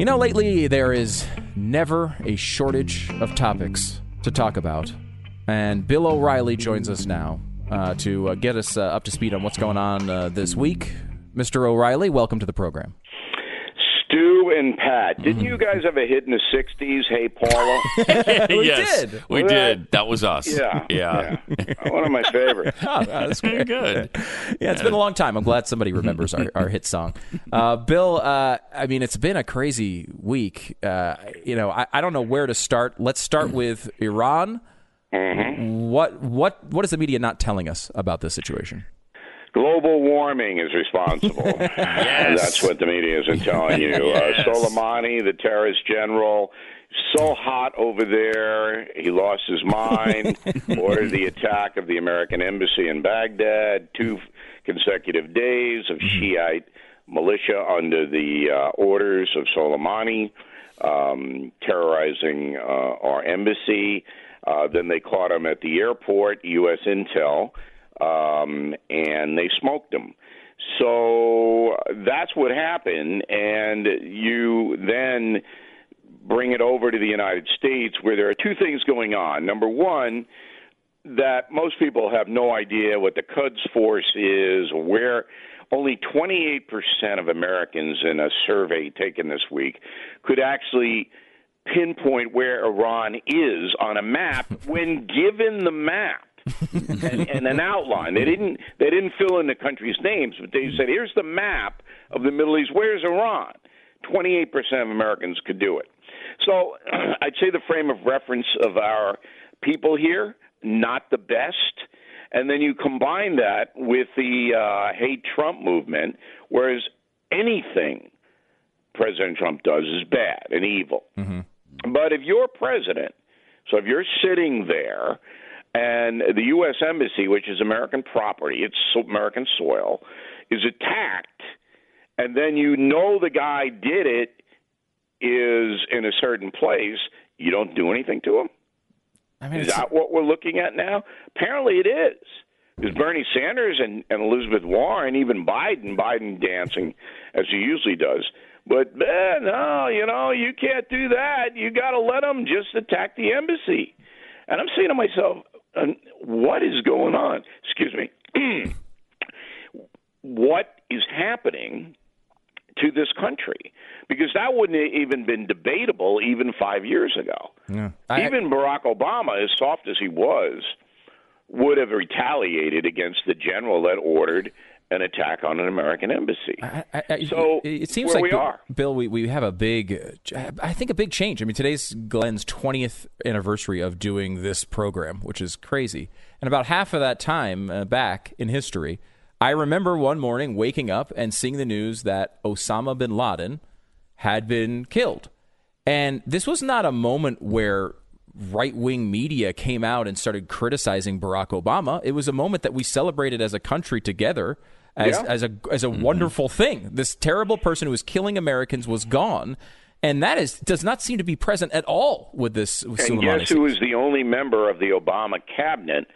You know, lately there is never a shortage of topics to talk about. And Bill O'Reilly joins us now uh, to uh, get us uh, up to speed on what's going on uh, this week. Mr. O'Reilly, welcome to the program. Stu and Pat, didn't you guys have a hit in the '60s? Hey, Paula. We yes, did. we Well, did. That was us. Yeah, yeah. yeah. One of my favorites. Oh, that's Very good. Yeah, it's been a long time. I'm glad somebody remembers our, our hit song. Uh, Bill, uh, I mean, it's been a crazy week. Uh, you know, I, I don't know where to start. Let's start with Iran. What what what is the media not telling us about this situation? Global warming is responsible. Yes. That's what the media isn't telling you. Yes. Uh, Soleimani, the terrorist general, so hot over there, he lost his mind, ordered the attack of the American embassy in Baghdad, two consecutive days of Shiite militia under the uh, orders of Soleimani, um, terrorizing uh, our embassy. Uh, then they caught him at the airport, U.S. Intel, um, and they smoked them. So that's what happened, and you then bring it over to the United States where there are two things going on. Number one, that most people have no idea what the Quds Force is, where only 28% of Americans in a survey taken this week could actually pinpoint where Iran is on a map when given the map. And, and an outline. They didn't they didn't fill in the countries' names, but they said, "Here's the map of the Middle East. Where's Iran?" Twenty-eight percent of Americans could do it. So I'd say the frame of reference of our people here not the best, and then you combine that with the uh, hate Trump movement, whereas anything President Trump does is bad and evil. But if you're president, so if you're sitting there and the U.S. Embassy, which is American property, it's American soil, is attacked, and then you know the guy did it is in a certain place, you don't do anything to him? I mean, Is it's- that what we're looking at now? Apparently it is. Because Bernie Sanders and, and Elizabeth Warren, even Biden, Biden dancing as he usually does. But eh, no, you know, you can't do that. You got to let them just attack the embassy. And I'm saying to myself, what is going on? Excuse me. what is happening to this country? Because that wouldn't have even been debatable even five years ago. yeah. I- Even Barack Obama, as soft as he was, would have retaliated against the general that ordered an attack on an American embassy. I, I, So, it, seems like we Bill- are. Bill, we, we have a big, I think a big change. I mean, today's Glenn's 20th anniversary of doing this program, which is crazy. And about half of that time uh, back in history, I remember one morning waking up and seeing the news that Osama bin Laden had been killed. And this was not a moment where right wing media came out and started criticizing Barack Obama. It was a moment that we celebrated as a country together as, Yeah. as a as a wonderful thing. This terrible person who was killing Americans was gone. And that is does not seem to be present at all with this with and Soleimani. guess who was the only member of the Obama cabinet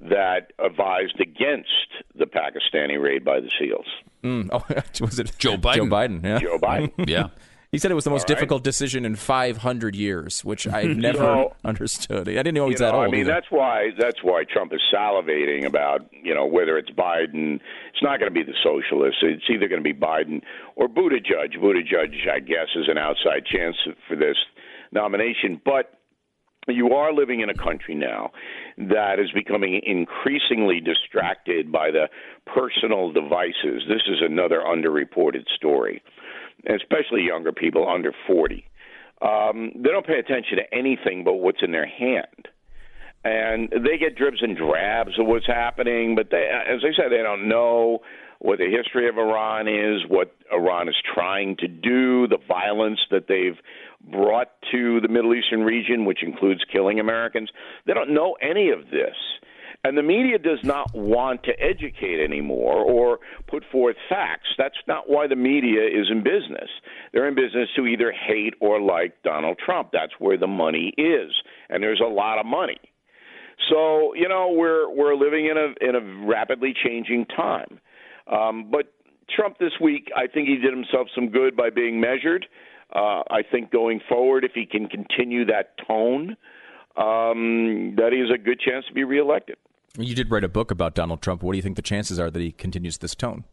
that advised against the Pakistani raid by the SEALs? Mm, oh, was it Joe Biden. Joe Biden. Yeah. Joe Biden. Yeah. He said it was the most right. difficult decision in 500 years, which I never So- understood. I didn't know he was that know, old. I mean, either. that's why that's why Trump is salivating about you know whether it's Biden. It's not going to be the socialists. It's either going to be Biden or Buttigieg. Buttigieg, I guess, is an outside chance for this nomination, but. You are living in a country now that is becoming increasingly distracted by the personal devices. This is another underreported story, especially younger people under 40. Um, they don't pay attention to anything but what's in their hand and they get dribs and drabs of what's happening. But they, as I said, they don't know what the history of Iran is, what Iran is trying to do, the violence that they've brought to the Middle Eastern region, which includes killing Americans. They don't know any of this. And the media does not want to educate anymore or put forth facts. That's not why the media is in business. They're in business to either hate or like Donald Trump. That's where the money is. And there's a lot of money. So you know we're we're living in a in a rapidly changing time. Um, but Trump this week, I think he did himself some good by being measured. Uh, I think going forward, if he can continue that tone, um, that he has a good chance to be reelected. You did write a book about Donald Trump. What do you think the chances are that he continues this tone?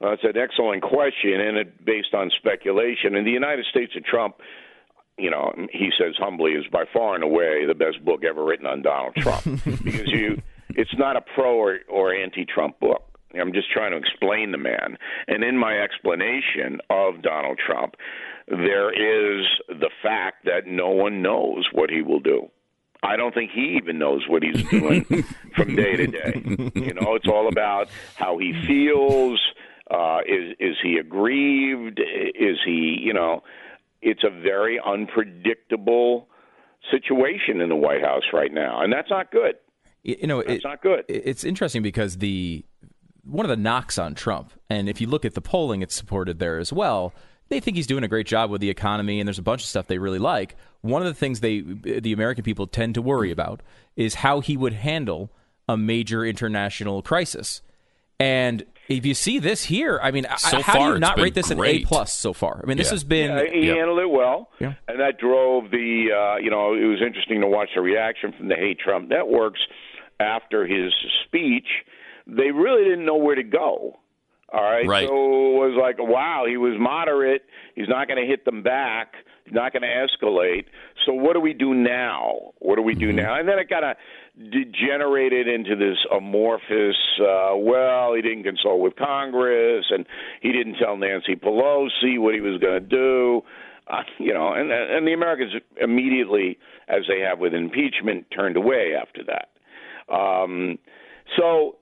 Well, that's an excellent question, and it based on speculation. In the United States of Trump, you know, he says humbly, is by far and away the best book ever written on Donald Trump because you, it's not a pro or, or anti-Trump book. I'm just trying to explain the man, and in my explanation of Donald Trump, there is the fact that no one knows what he will do. I don't think he even knows what he's doing from day to day. You know, it's all about how he feels. Uh, is is he aggrieved? Is he, you know, it's a very unpredictable situation in the White House right now, and that's not good. You know, it's not good. It's interesting because the one of the knocks on Trump, and if you look at the polling, it's supported there as well they think he's doing a great job with the economy, and there's a bunch of stuff they really like. One of the things they, the American people, tend to worry about is how he would handle a major international crisis. And if you see this here, I mean, so how far, do you not rate this great. an A plus so far? I mean, this Yeah. has been. Yeah, he Yep. handled it well, Yeah. and that drove the. Uh, you know, it was interesting to watch the reaction from the hate Trump networks after his speech. They really didn't know where to go. All right, Right. so it was like, wow, he was moderate. He's not going to hit them back. He's not going to escalate. So what do we do now? What do we do now? And then it kind of degenerated into this amorphous. Uh, well, he didn't consult with Congress, and he didn't tell Nancy Pelosi what he was going to do. Uh, you know, and and the Americans immediately, as they have with impeachment, turned away after that. Um, so,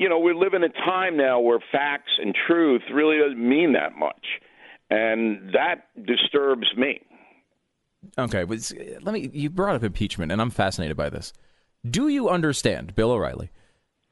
you know, we live in a time now where facts and truth really doesn't mean that much, and that disturbs me. Okay, but let me. You brought up impeachment, and I'm fascinated by this. Do you understand, Bill O'Reilly,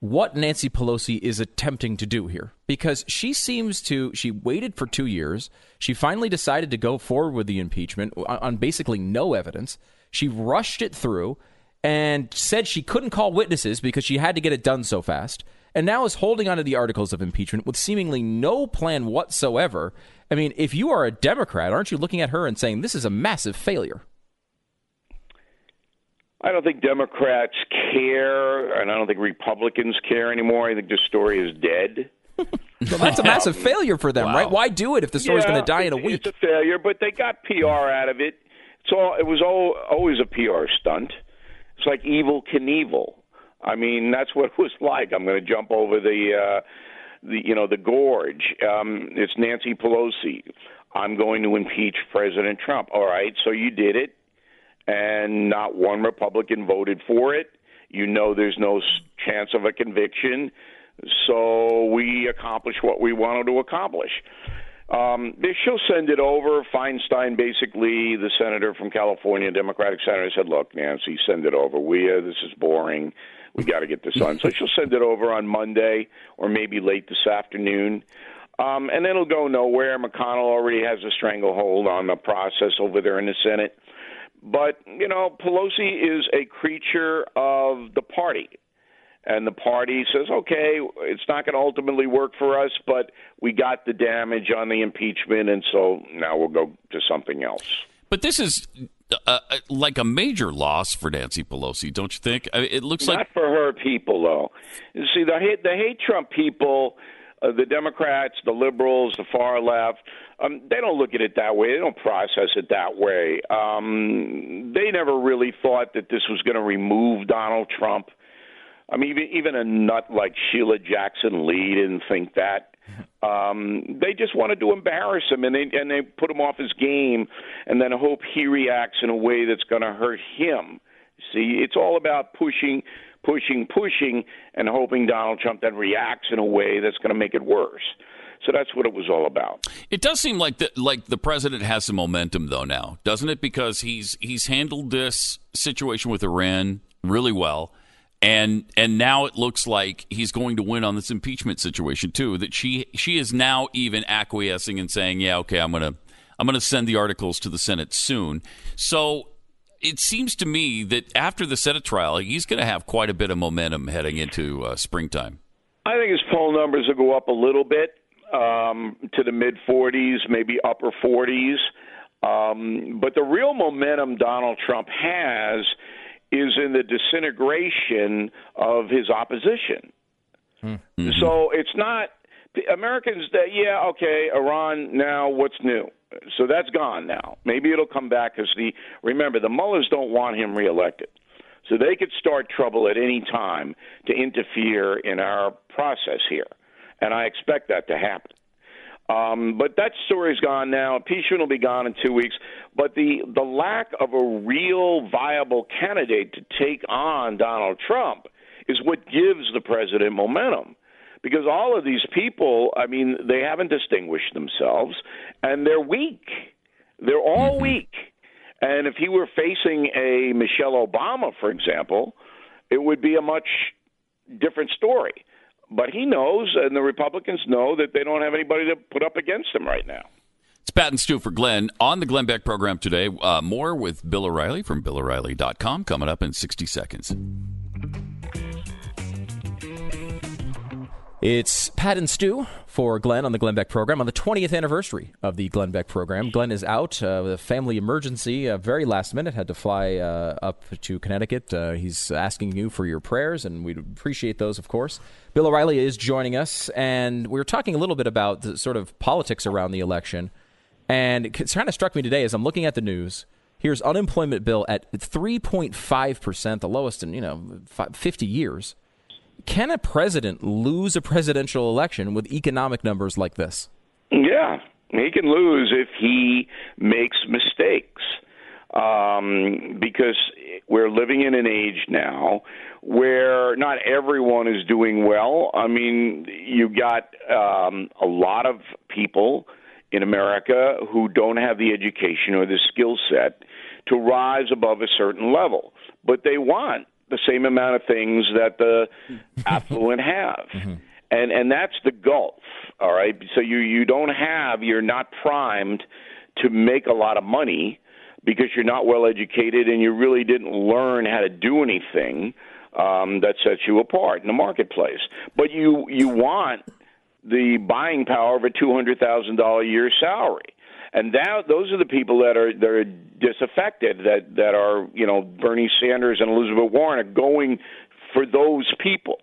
what Nancy Pelosi is attempting to do here? Because she seems to. She waited for two years. She finally decided to go forward with the impeachment on, on basically no evidence. She rushed it through and said she couldn't call witnesses because she had to get it done so fast. And now is holding onto the articles of impeachment with seemingly no plan whatsoever. I mean, if you are a Democrat, aren't you looking at her and saying this is a massive failure? I don't think Democrats care, and I don't think Republicans care anymore. I think this story is dead. Well, that's a massive failure for them, Wow. right? Why do it if the story's Yeah, going to die in a week? It's a failure, but they got PR out of it. It's all. It was all, always a PR stunt. It's like Evel Knievel. I mean, that's what it was like. I'm going to jump over the, uh, the you know, the gorge. Um, it's Nancy Pelosi. I'm going to impeach President Trump. All right, so you did it, and not one Republican voted for it. You know, there's no chance of a conviction. So we accomplished what we wanted to accomplish. Um, they- she'll send it over. Feinstein, basically, the senator from California, Democratic senator, said, "Look, Nancy, send it over. We uh, this is boring. We got to get this on." so she'll send it over on Monday or maybe late this afternoon, um, and then it'll go nowhere. McConnell already has a stranglehold on the process over there in the Senate. But you know, Pelosi is a creature of the party and the party says, okay, it's not going to ultimately work for us, but we got the damage on the impeachment, and so now we'll go to something else. But this is uh, uh, like a major loss for Nancy Pelosi, don't you think? I mean, it looks Not like for her people, though. You see, the hate, the hate Trump people, uh, the Democrats, the liberals, the far left, um, they don't look at it that way. They don't process it that way. Um, they never really thought that this was going to remove Donald Trump. I mean, even, even a nut like Sheila Jackson Lee didn't think that. Um, they just wanted to embarrass him, and they and they put him off his game, and then hope he reacts in a way that's going to hurt him. See, it's all about pushing, pushing, pushing, and hoping Donald Trump then reacts in a way that's going to make it worse. So that's what it was all about. it does seem like the, like the president has some momentum though now, doesn't it? Because he's he's handled this situation with Iran really well. And and now it looks like he's going to win on this impeachment situation too. That she she is now even acquiescing and saying, "Yeah, okay, I'm gonna I'm gonna send the articles to the Senate soon." So it seems to me that after the Senate trial, he's going to have quite a bit of momentum heading into uh, springtime. I think his poll numbers will go up a little bit. um, to the mid 40s, maybe upper 40s. Um, but the real momentum Donald Trump has is in the disintegration of his opposition. Mm-hmm. So it's not Americans that yeah okay Iran now what's new so that's gone now maybe it'll come back because the remember the Mullahs don't want him reelected so they could start trouble at any time to interfere in our process here and I expect that to happen. Um, but that story's gone now. Impeachment will be gone in two weeks. But the the lack of a real viable candidate to take on Donald Trump is what gives the president momentum because all of these people, I mean, they haven't distinguished themselves and they're weak. They're all mm-hmm. weak. And if he were facing a Michelle Obama, for example, it would be a much different story. But he knows, and the Republicans know, that they don't have anybody to put up against him right now. It's Pat and Stu for Glenn. On the Glenn Beck program today, uh, more with Bill O'Reilly from BillO'Reilly.com coming up in 60 seconds. It's Pat and Stu for Glenn on the Glenn Beck program on the 20th anniversary of the Glenn Beck program. Glenn is out uh, with a family emergency, uh, very last minute, had to fly uh, up to Connecticut. Uh, he's asking you for your prayers, and we'd appreciate those, of course. Bill O'Reilly is joining us, and we were talking a little bit about the sort of politics around the election. And it kind of struck me today as I'm looking at the news. Here's unemployment bill at 3.5 percent, the lowest in you know 50 years. Can a president lose a presidential election with economic numbers like this? Yeah, he can lose if he makes mistakes. Um, because we're living in an age now where not everyone is doing well. I mean, you've got um, a lot of people in America who don't have the education or the skill set to rise above a certain level, but they want the same amount of things that the affluent have. Mm-hmm. And and that's the gulf, all right? So you you don't have you're not primed to make a lot of money because you're not well educated and you really didn't learn how to do anything um, that sets you apart in the marketplace. But you you want the buying power of a two hundred thousand dollar a year salary and that those are the people that are that are disaffected that that are you know Bernie Sanders and Elizabeth Warren are going for those people.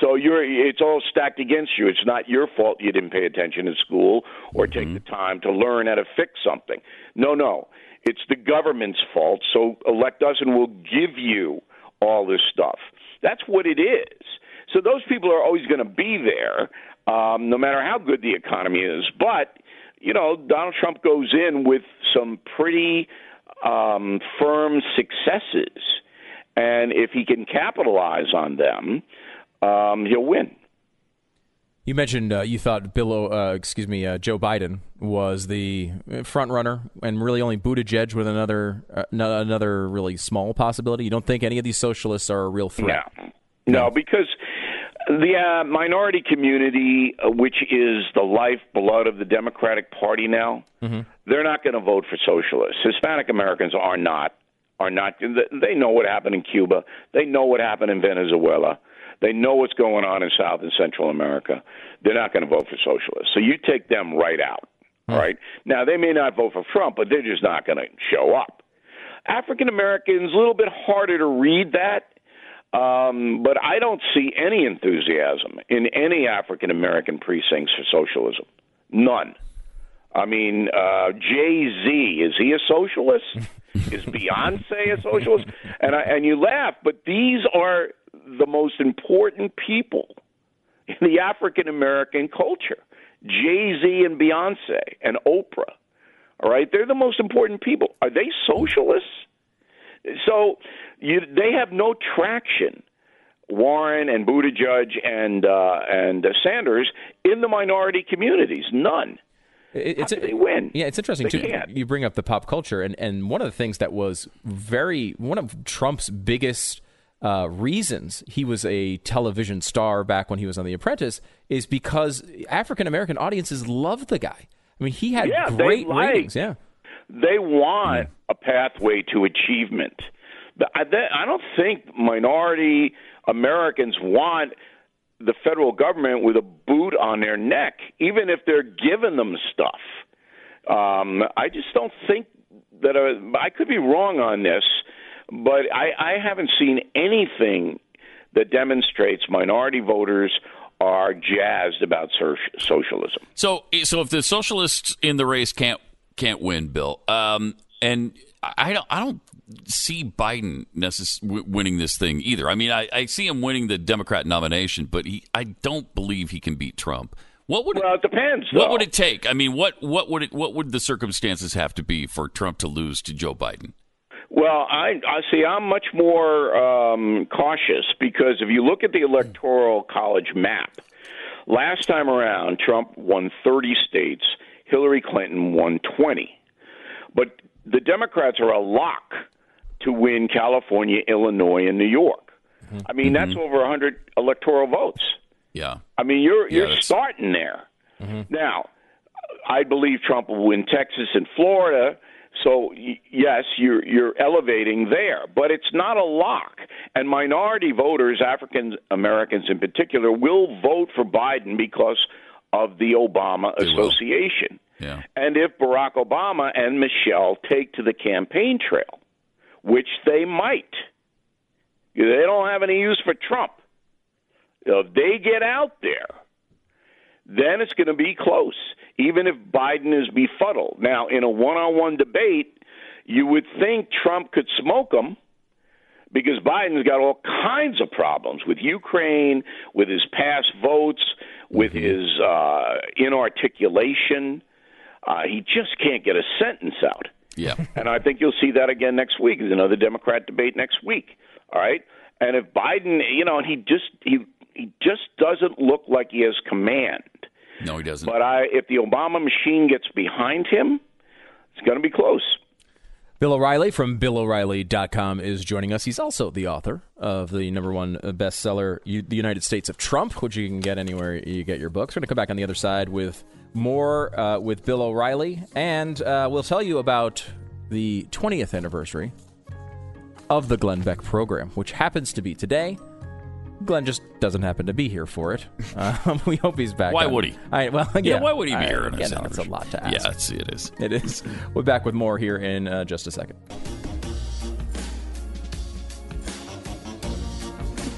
So you're it's all stacked against you. It's not your fault you didn't pay attention in school or take mm-hmm. the time to learn how to fix something. No, no. It's the government's fault. So elect us and we'll give you all this stuff. That's what it is. So those people are always going to be there, um, no matter how good the economy is. But you know, Donald Trump goes in with some pretty um, firm successes, and if he can capitalize on them, um, he'll win. You mentioned uh, you thought Bill, uh, excuse me, uh, Joe Biden was the front runner, and really only Buttigieg with another uh, another really small possibility. You don't think any of these socialists are a real threat? No, no, because the uh, minority community, uh, which is the lifeblood of the Democratic Party now, mm-hmm. they're not going to vote for socialists. Hispanic Americans are not. Are not. They know what happened in Cuba. They know what happened in Venezuela. They know what's going on in South and Central America. They're not going to vote for socialists. So you take them right out. Mm-hmm. Right now, they may not vote for Trump, but they're just not going to show up. African Americans, a little bit harder to read that um, but I don't see any enthusiasm in any African American precincts for socialism. None. I mean, uh, Jay Z is he a socialist? is Beyonce a socialist? And I, and you laugh, but these are the most important people in the African American culture. Jay Z and Beyonce and Oprah. All right, they're the most important people. Are they socialists? So you, they have no traction. Warren and Buttigieg and uh, and uh, Sanders in the minority communities, none. It's How they win. Yeah, it's interesting they too. Can't. You bring up the pop culture, and and one of the things that was very one of Trump's biggest uh, reasons he was a television star back when he was on The Apprentice is because African American audiences loved the guy. I mean, he had yeah, great ratings. Yeah, they want a pathway to achievement. I don't think minority Americans want the federal government with a boot on their neck, even if they're giving them stuff. Um, I just don't think that uh, I could be wrong on this, but I, I haven't seen anything that demonstrates minority voters are jazzed about socialism. So, so if the socialists in the race can't can't win, Bill, um, and I don't, I don't see Biden necess- winning this thing either. I mean, I, I, see him winning the Democrat nomination, but he, I don't believe he can beat Trump. What would well, it, it depends. What would it take? I mean, what what would it what would the circumstances have to be for Trump to lose to Joe Biden? Well, I, I see. I'm much more um, cautious because if you look at the electoral college map, last time around, Trump won 30 states. Hillary Clinton won 20. But the Democrats are a lock to win California, Illinois, and New York. Mm-hmm. I mean, mm-hmm. that's over 100 electoral votes. Yeah. I mean, you're yeah, you're that's... starting there. Mm-hmm. Now, I believe Trump will win Texas and Florida. So yes, you're you're elevating there, but it's not a lock. And minority voters, African Americans in particular, will vote for Biden because of the Obama they Association. Yeah. And if Barack Obama and Michelle take to the campaign trail, which they might, they don't have any use for Trump. If they get out there, then it's going to be close, even if Biden is befuddled. Now, in a one on one debate, you would think Trump could smoke him because Biden's got all kinds of problems with Ukraine, with his past votes, with mm-hmm. his uh, inarticulation. Uh, he just can't get a sentence out. Yeah. And I think you'll see that again next week. There's another Democrat debate next week. All right. And if Biden, you know, and he just he he just doesn't look like he has command. No, he doesn't. But I, if the Obama machine gets behind him, it's going to be close. Bill O'Reilly from BillO'Reilly.com is joining us. He's also the author of the number one bestseller, The United States of Trump, which you can get anywhere you get your books. We're going to come back on the other side with more uh, with Bill O'Reilly, and uh, we'll tell you about the 20th anniversary of the Glenn Beck program, which happens to be today. Glenn just doesn't happen to be here for it. Um, we hope he's back. Why on. would he? I, well, yeah, yeah, Why would he be I, here? No, that's a lot to ask. Yeah, it's, it is. It is. We're back with more here in uh, just a second.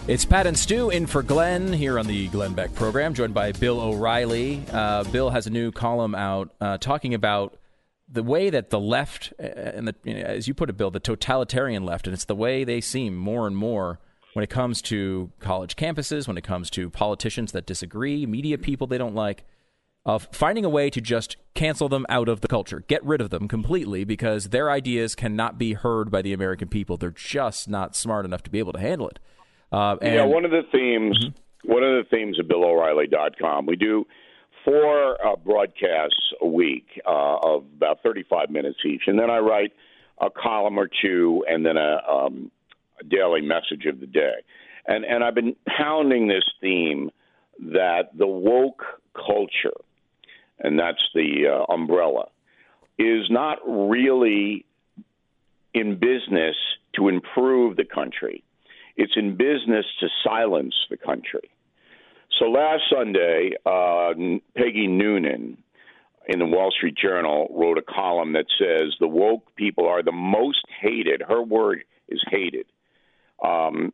It's Pat and Stu in for Glenn here on the Glenn Beck program, joined by Bill O'Reilly. Uh, Bill has a new column out uh, talking about the way that the left, uh, and the, you know, as you put it, Bill, the totalitarian left, and it's the way they seem more and more when it comes to college campuses, when it comes to politicians that disagree, media people they don't like, of finding a way to just cancel them out of the culture, get rid of them completely because their ideas cannot be heard by the American people. They're just not smart enough to be able to handle it. Uh, and, yeah, one of the themes, mm-hmm. one of the themes of BillO'Reilly.com, we do four uh, broadcasts a week uh, of about 35 minutes each, and then I write a column or two, and then a, um, a daily message of the day. And and I've been pounding this theme that the woke culture, and that's the uh, umbrella, is not really in business to improve the country. It's in business to silence the country. So last Sunday, uh, Peggy Noonan in the Wall Street Journal wrote a column that says the woke people are the most hated, her word is hated, um,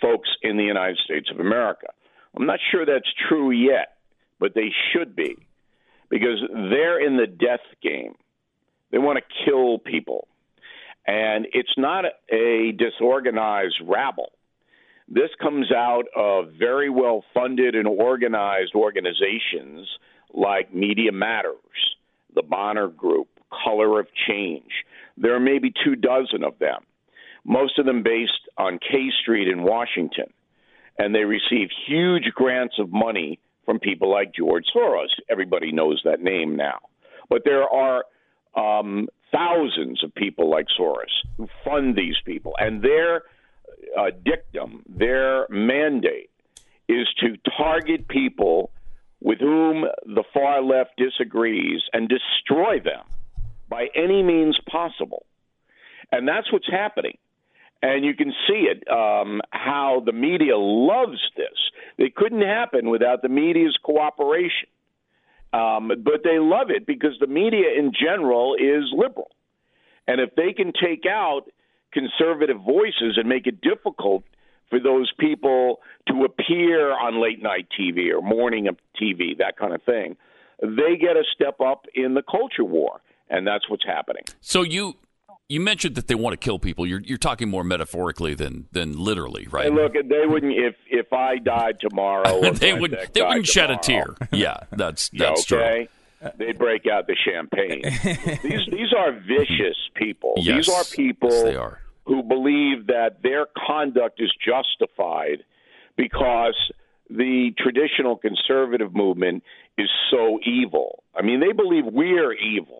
folks in the United States of America. I'm not sure that's true yet, but they should be because they're in the death game. They want to kill people. And it's not a disorganized rabble. This comes out of very well funded and organized organizations like Media Matters, the Bonner Group, Color of Change. There are maybe two dozen of them, most of them based on K Street in Washington. And they receive huge grants of money from people like George Soros. Everybody knows that name now. But there are um, thousands of people like Soros who fund these people, and they're uh, dictum, their mandate is to target people with whom the far left disagrees and destroy them by any means possible. And that's what's happening. And you can see it, um, how the media loves this. It couldn't happen without the media's cooperation. Um, but they love it because the media in general is liberal. And if they can take out conservative voices and make it difficult for those people to appear on late night TV or morning TV, that kind of thing, they get a step up in the culture war. And that's what's happening. So you you mentioned that they want to kill people. You're you're talking more metaphorically than than literally, right? Hey, look, they wouldn't if if I died tomorrow. they would they wouldn't shed a tear. Yeah, that's that's okay? true. They'd break out the champagne. these these are vicious people. Yes. These are people yes, they are. who believe that their conduct is justified because the traditional conservative movement is so evil. I mean, they believe we're evil,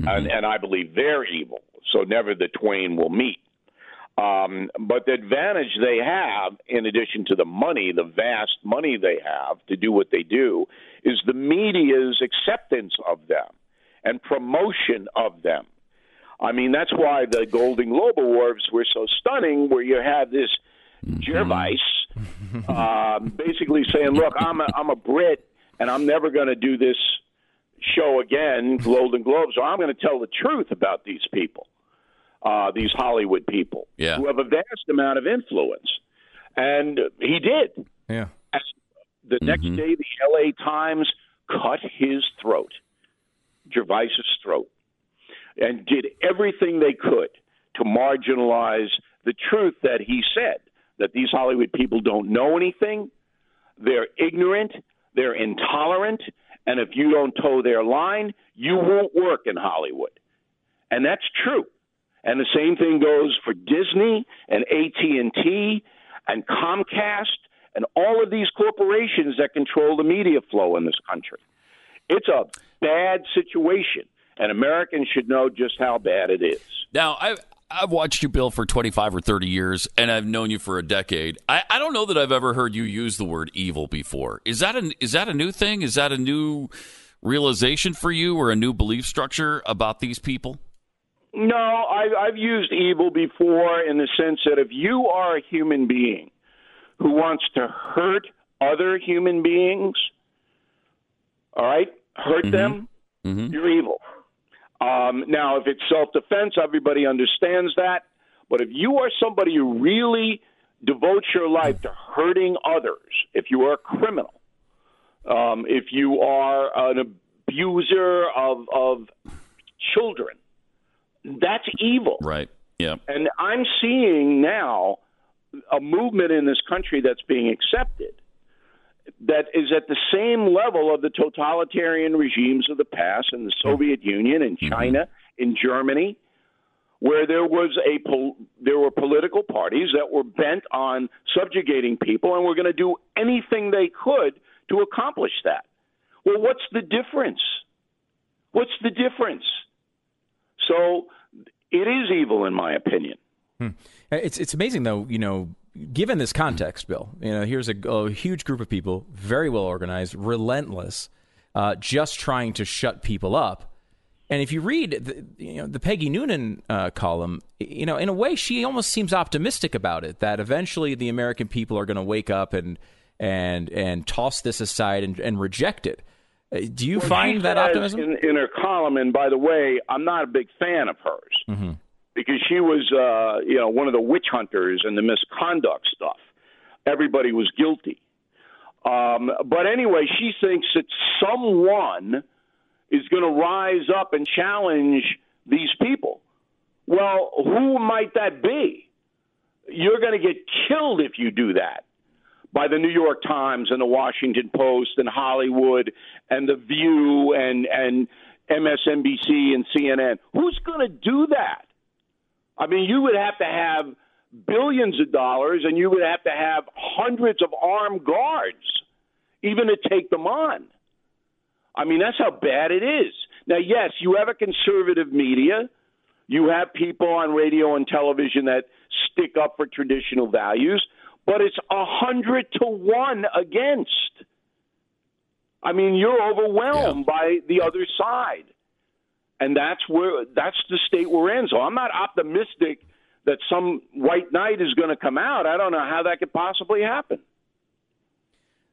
mm-hmm. and, and I believe they're evil so never the twain will meet. Um, but the advantage they have, in addition to the money, the vast money they have to do what they do, is the media's acceptance of them and promotion of them. I mean, that's why the Golden Globe Awards were so stunning, where you had this mm-hmm. Gervais um, basically saying, "Look, I'm a, I'm a Brit, and I'm never going to do this show again, Golden Globes, so I'm going to tell the truth about these people." uh, these Hollywood people yeah. who have a vast amount of influence. And he did. Yeah. The mm-hmm. next day, the LA Times cut his throat, Gervais's throat, and did everything they could to marginalize the truth that he said that these Hollywood people don't know anything, they're ignorant, they're intolerant, and if you don't toe their line, you won't work in Hollywood. And that's true. And the same thing goes for Disney and AT&T and Comcast and all of these corporations that control the media flow in this country. It's a bad situation, and Americans should know just how bad it is. Now, I've, I've watched you, Bill, for 25 or 30 years, and I've known you for a decade. I, I don't know that I've ever heard you use the word evil before. Is that, a, is that a new thing? Is that a new realization for you or a new belief structure about these people? No, I, I've used evil before in the sense that if you are a human being who wants to hurt other human beings, all right, hurt mm-hmm. them, mm-hmm. you're evil. Um, now, if it's self defense, everybody understands that. But if you are somebody who really devotes your life to hurting others, if you are a criminal, um, if you are an abuser of, of children, that's evil. Right. Yeah. And I'm seeing now a movement in this country that's being accepted that is at the same level of the totalitarian regimes of the past in the Soviet Union and mm-hmm. China, mm-hmm. in Germany, where there was a pol- there were political parties that were bent on subjugating people and were going to do anything they could to accomplish that. Well, what's the difference? What's the difference? So it is evil, in my opinion. Hmm. It's it's amazing though. You know, given this context, Bill. You know, here's a, a huge group of people, very well organized, relentless, uh, just trying to shut people up. And if you read the, you know, the Peggy Noonan uh, column, you know, in a way, she almost seems optimistic about it. That eventually the American people are going to wake up and and and toss this aside and, and reject it. Uh, do you well, find that optimism in, in, her column? And by the way, I'm not a big fan of hers mm-hmm. She was, uh, you know, one of the witch hunters and the misconduct stuff. Everybody was guilty. Um, but anyway, she thinks that someone is going to rise up and challenge these people. Well, who might that be? You're going to get killed if you do that by the New York Times and the Washington Post and Hollywood and the View and and MSNBC and CNN. Who's going to do that? I mean, you would have to have billions of dollars and you would have to have hundreds of armed guards even to take them on. I mean, that's how bad it is. Now, yes, you have a conservative media. You have people on radio and television that stick up for traditional values but it's a hundred to one against. I mean, you're overwhelmed yeah. by the other side, and that's where that's the state we're in. So I'm not optimistic that some white knight is going to come out. I don't know how that could possibly happen.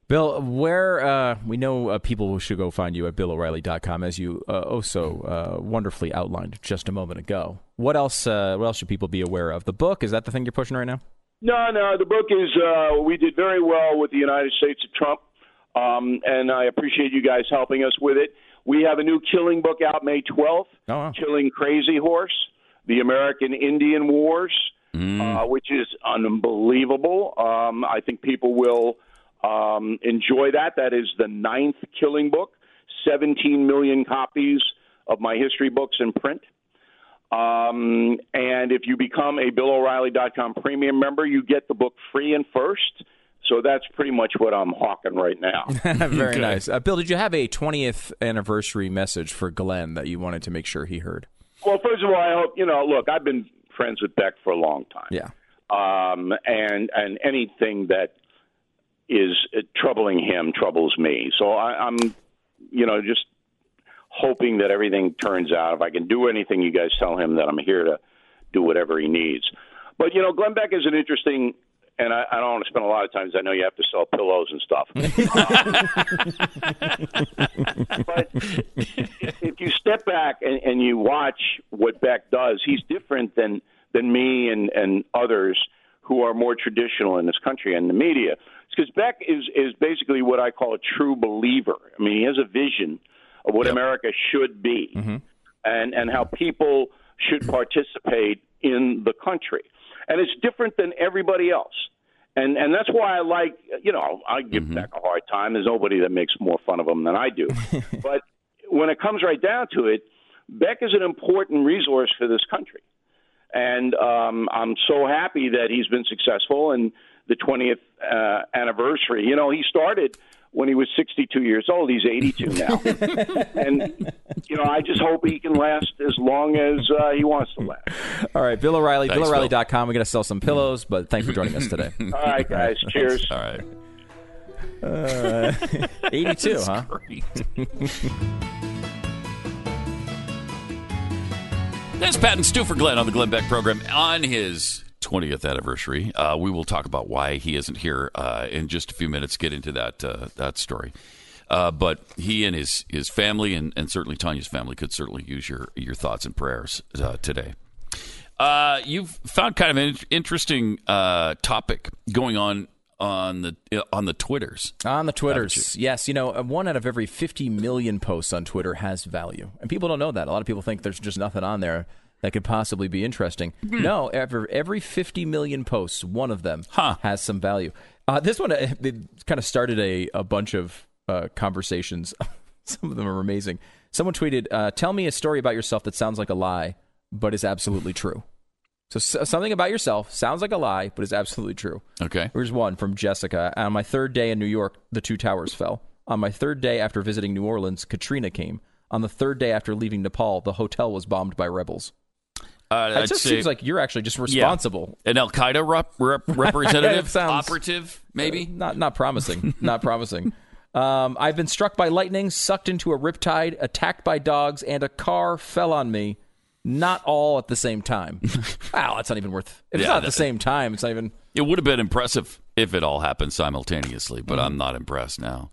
Bill, where uh, we know uh, people should go find you at BillO'Reilly.com, as you uh, oh so uh, wonderfully outlined just a moment ago. What else? Uh, what else should people be aware of? The book is that the thing you're pushing right now? No, no. The book is uh, we did very well with the United States of Trump, um, and I appreciate you guys helping us with it. We have a new killing book out May 12th, Oh, wow. Killing Crazy Horse: The American Indian Wars, Mm. uh, which is unbelievable. Um, I think people will um, enjoy that. That is the ninth killing book. 17 million copies of my history books in print. Um, and if you become a BillO'Reilly.com premium member, you get the book free and first. So that's pretty much what I'm hawking right now. Very Okay. nice. Uh, Bill, did you have a 20th anniversary message for Glenn that you wanted to make sure he heard? well, first of all, I hope you know. Look, I've been friends with Beck for a long time. Yeah. um, and and anything that is uh, troubling him troubles me. So I, I'm, you know, just hoping that everything turns out. If I can do anything, you guys tell him that I'm here to do whatever he needs. But you know, Glenn Beck is an interesting. And I, I don't want to spend a lot of time. 'cause I know you have to sell pillows and stuff. but if you step back and, and you watch what Beck does, he's different than than me and and others who are more traditional in this country and the media. Because Beck is is basically what I call a true believer. I mean, he has a vision of what America should be, mm-hmm. and and how people should participate in the country, and it's different than everybody else. And and that's why I like you know I give Beck a hard time. There's nobody that makes more fun of him than I do. but when it comes right down to it, Beck is an important resource for this country, and um, I'm so happy that he's been successful in the 20th uh, anniversary. You know, he started when he was 62 years old. He's 82 now, and you know I just hope he can last as long as uh, he wants to last. All right, Bill O'Reilly, Thanks, BillO'Reilly.com. We're going to sell some pillows, but thanks for joining us today. All right, guys. Cheers. All right. 82, huh? That's Pat and Stu for Glenn on the Glenn Beck program on his 20th anniversary. Uh, we will talk about why he isn't here uh, in just a few minutes. Get into that uh, that story. Uh, but he and his his family and, and certainly Tania's family could certainly use your your thoughts and prayers uh, today. Uh, you've found kind of an interesting uh, topic going on on the on the twitters. On the Twitters, yes. You know, one out of every 50 million posts on Twitter has value. And people don't know that. A lot of people think there's just nothing on there that could possibly be interesting. No, every, every 50 million posts, one of them Huh. has some value. Uh, this one, uh, kind of started a, a bunch of uh, conversations. some of them are amazing. Someone tweeted, uh, Tell me a story about yourself that sounds like a lie, but is absolutely true. So, s- something about yourself sounds like a lie, but is absolutely true. Okay. Here's one from Jessica. On my third day in New York, the two towers fell. On my third day after visiting New Orleans, Katrina came. On the third day after leaving Nepal, the hotel was bombed by rebels. Uh, It just say- seems like you're actually just responsible. an Al Qaeda rep, rep, representative, sounds- operative, maybe. Not not promising. not promising. Um, I've been struck by lightning, sucked into a riptide, attacked by dogs, and a car fell on me. Not all at the same time. wow, that's not even worth. If it's Yeah, not at the same time, it's not even. It would have been impressive if it all happened simultaneously, Mm. but I'm not impressed now.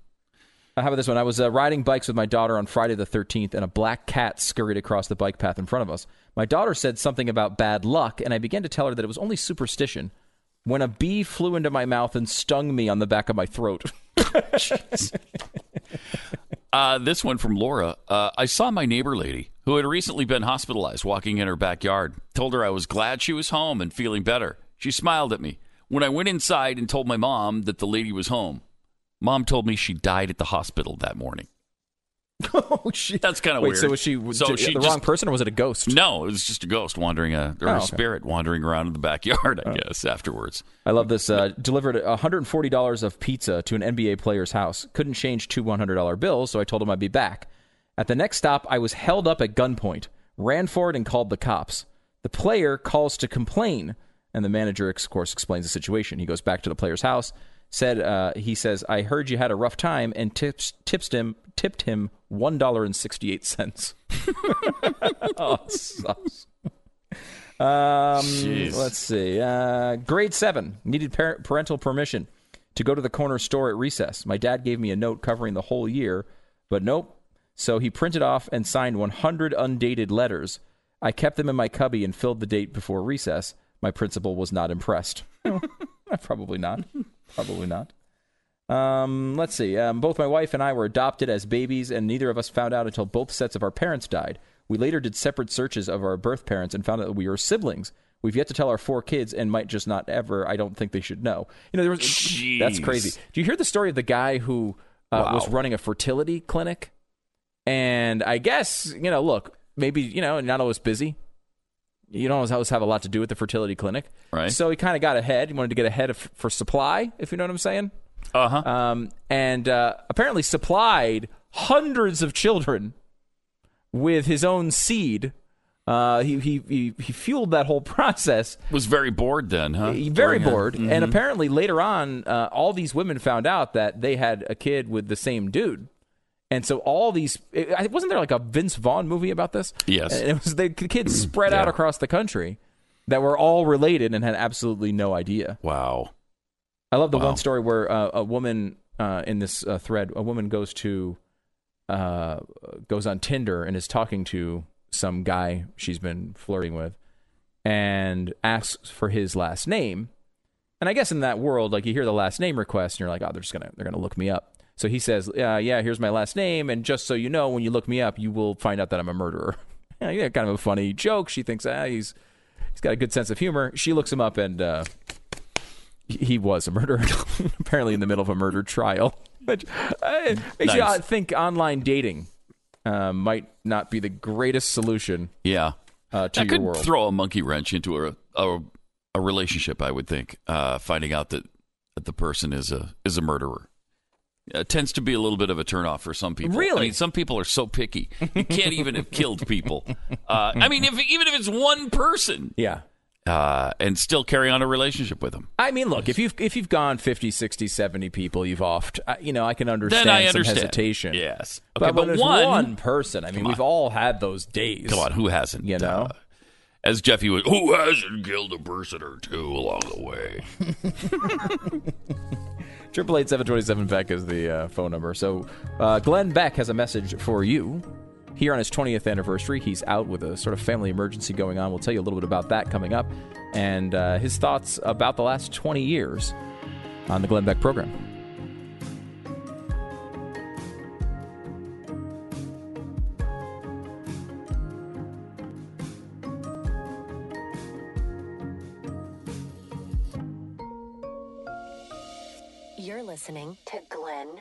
Uh, How about this one? I was uh, riding bikes with my daughter on Friday the 13th, and a black cat scurried across the bike path in front of us. My daughter said something about bad luck, and I began to tell her that it was only superstition when a bee flew into my mouth and stung me on the back of my throat. Uh, this one from Laura. Uh, I saw my neighbor lady who had recently been hospitalized walking in her backyard. Told her I was glad she was home and feeling better. She smiled at me. When I went inside and told my mom that the lady was home, mom told me she died at the hospital that morning. oh, shit. That's kind of weird. so was she, So did- she the just- wrong person, or was it a ghost? No, it was just a ghost wandering, a, or Oh, a okay. spirit wandering around in the backyard, Oh. I guess, afterwards. I love this. Uh, delivered $140 of pizza to an NBA player's house. Couldn't change two $100 bills, so I told him I'd be back. At the next stop, I was held up at gunpoint, ran for it, and called the cops. The player calls to complain, and the manager, of course, explains the situation. He goes back to the player's house. Said uh, he says, "I heard you had a rough time," and tips tips him tipped him one dollar and sixty eight cents. oh, sucks. Um, Jeez. let's see. Uh, grade seven needed par- parental permission to go to the corner store at recess. My dad gave me a note covering the whole year, but nope. So he printed off and signed 100 undated letters. I kept them in my cubby and filled the date before recess. My principal was not impressed. Probably not. Probably not. Um, let's see. Um, both my wife and I were adopted as babies, and neither of us found out until both sets of our parents died. We later did separate searches of our birth parents and found out that we were siblings. We've yet to tell our four kids, and might just not ever. I don't think they should know. You know, there was Jeez. that's crazy. Do you hear the story of the guy who uh, Wow. was running a fertility clinic? And I guess you know, look, maybe you know, not always busy. You don't always have a lot to do with the fertility clinic, Right. So he kind of got ahead. He wanted to get ahead of, for supply, if you know what I'm saying Uh huh. um, and uh, apparently supplied hundreds of children with his own seed. Uh, he, he he he fueled that whole process. was very bored then, huh? Very During bored, and apparently later on, uh, all these women found out that they had a kid with the same dude, and so all these it, wasn't there like a Vince Vaughn movie about this? Yes. and it was the kids spread out across the country that were all related and had absolutely no idea. Wow. I love the Wow. one story where uh, a woman uh, in this uh, thread, a woman goes to uh, goes on Tinder and is talking to some guy she's been flirting with, and asks for his last name. And I guess in that world, like you hear the last name request, and you're like, oh, they're just gonna they're gonna look me up. So he says, uh, yeah, here's my last name, and just so you know, when you look me up, you will find out that I'm a murderer. yeah, kind of a funny joke. She thinks, ah, he's he's got a good sense of humor. She looks him up and. Uh, he was a murderer, apparently in the middle of a murder trial. Which uh, makes you Nice. uh, think online dating uh, might not be the greatest solution Yeah. uh, to your could world. throw a monkey wrench into a, a a relationship. I would think uh, finding out that, that the person is a is a murderer. Uh, tends to be a little bit of a turnoff for some people. Really? I mean, some people are so picky. You can't even have killed people. Uh, I mean, if even if it's one person, yeah. uh, and still carry on a relationship with them. I mean, look, if you've if you've gone 50, 60, 70 people you've offed, uh, you know, I can understand I some understand. hesitation. Yes. But, Okay, but there's one- one, person, I mean, we've all had those days. Come on, who hasn't? You know? Uh, as Jeffy was, who hasn't killed a person or two along the way? Triple eight seven twenty seven Beck is the uh, phone number. So uh, Glenn Beck has a message for you. Here on his 20th anniversary, he's out with a sort of family emergency going on. We'll tell you a little bit about that coming up, and uh, his thoughts about the last 20 years on the Glenn Beck program. Listening to Glenn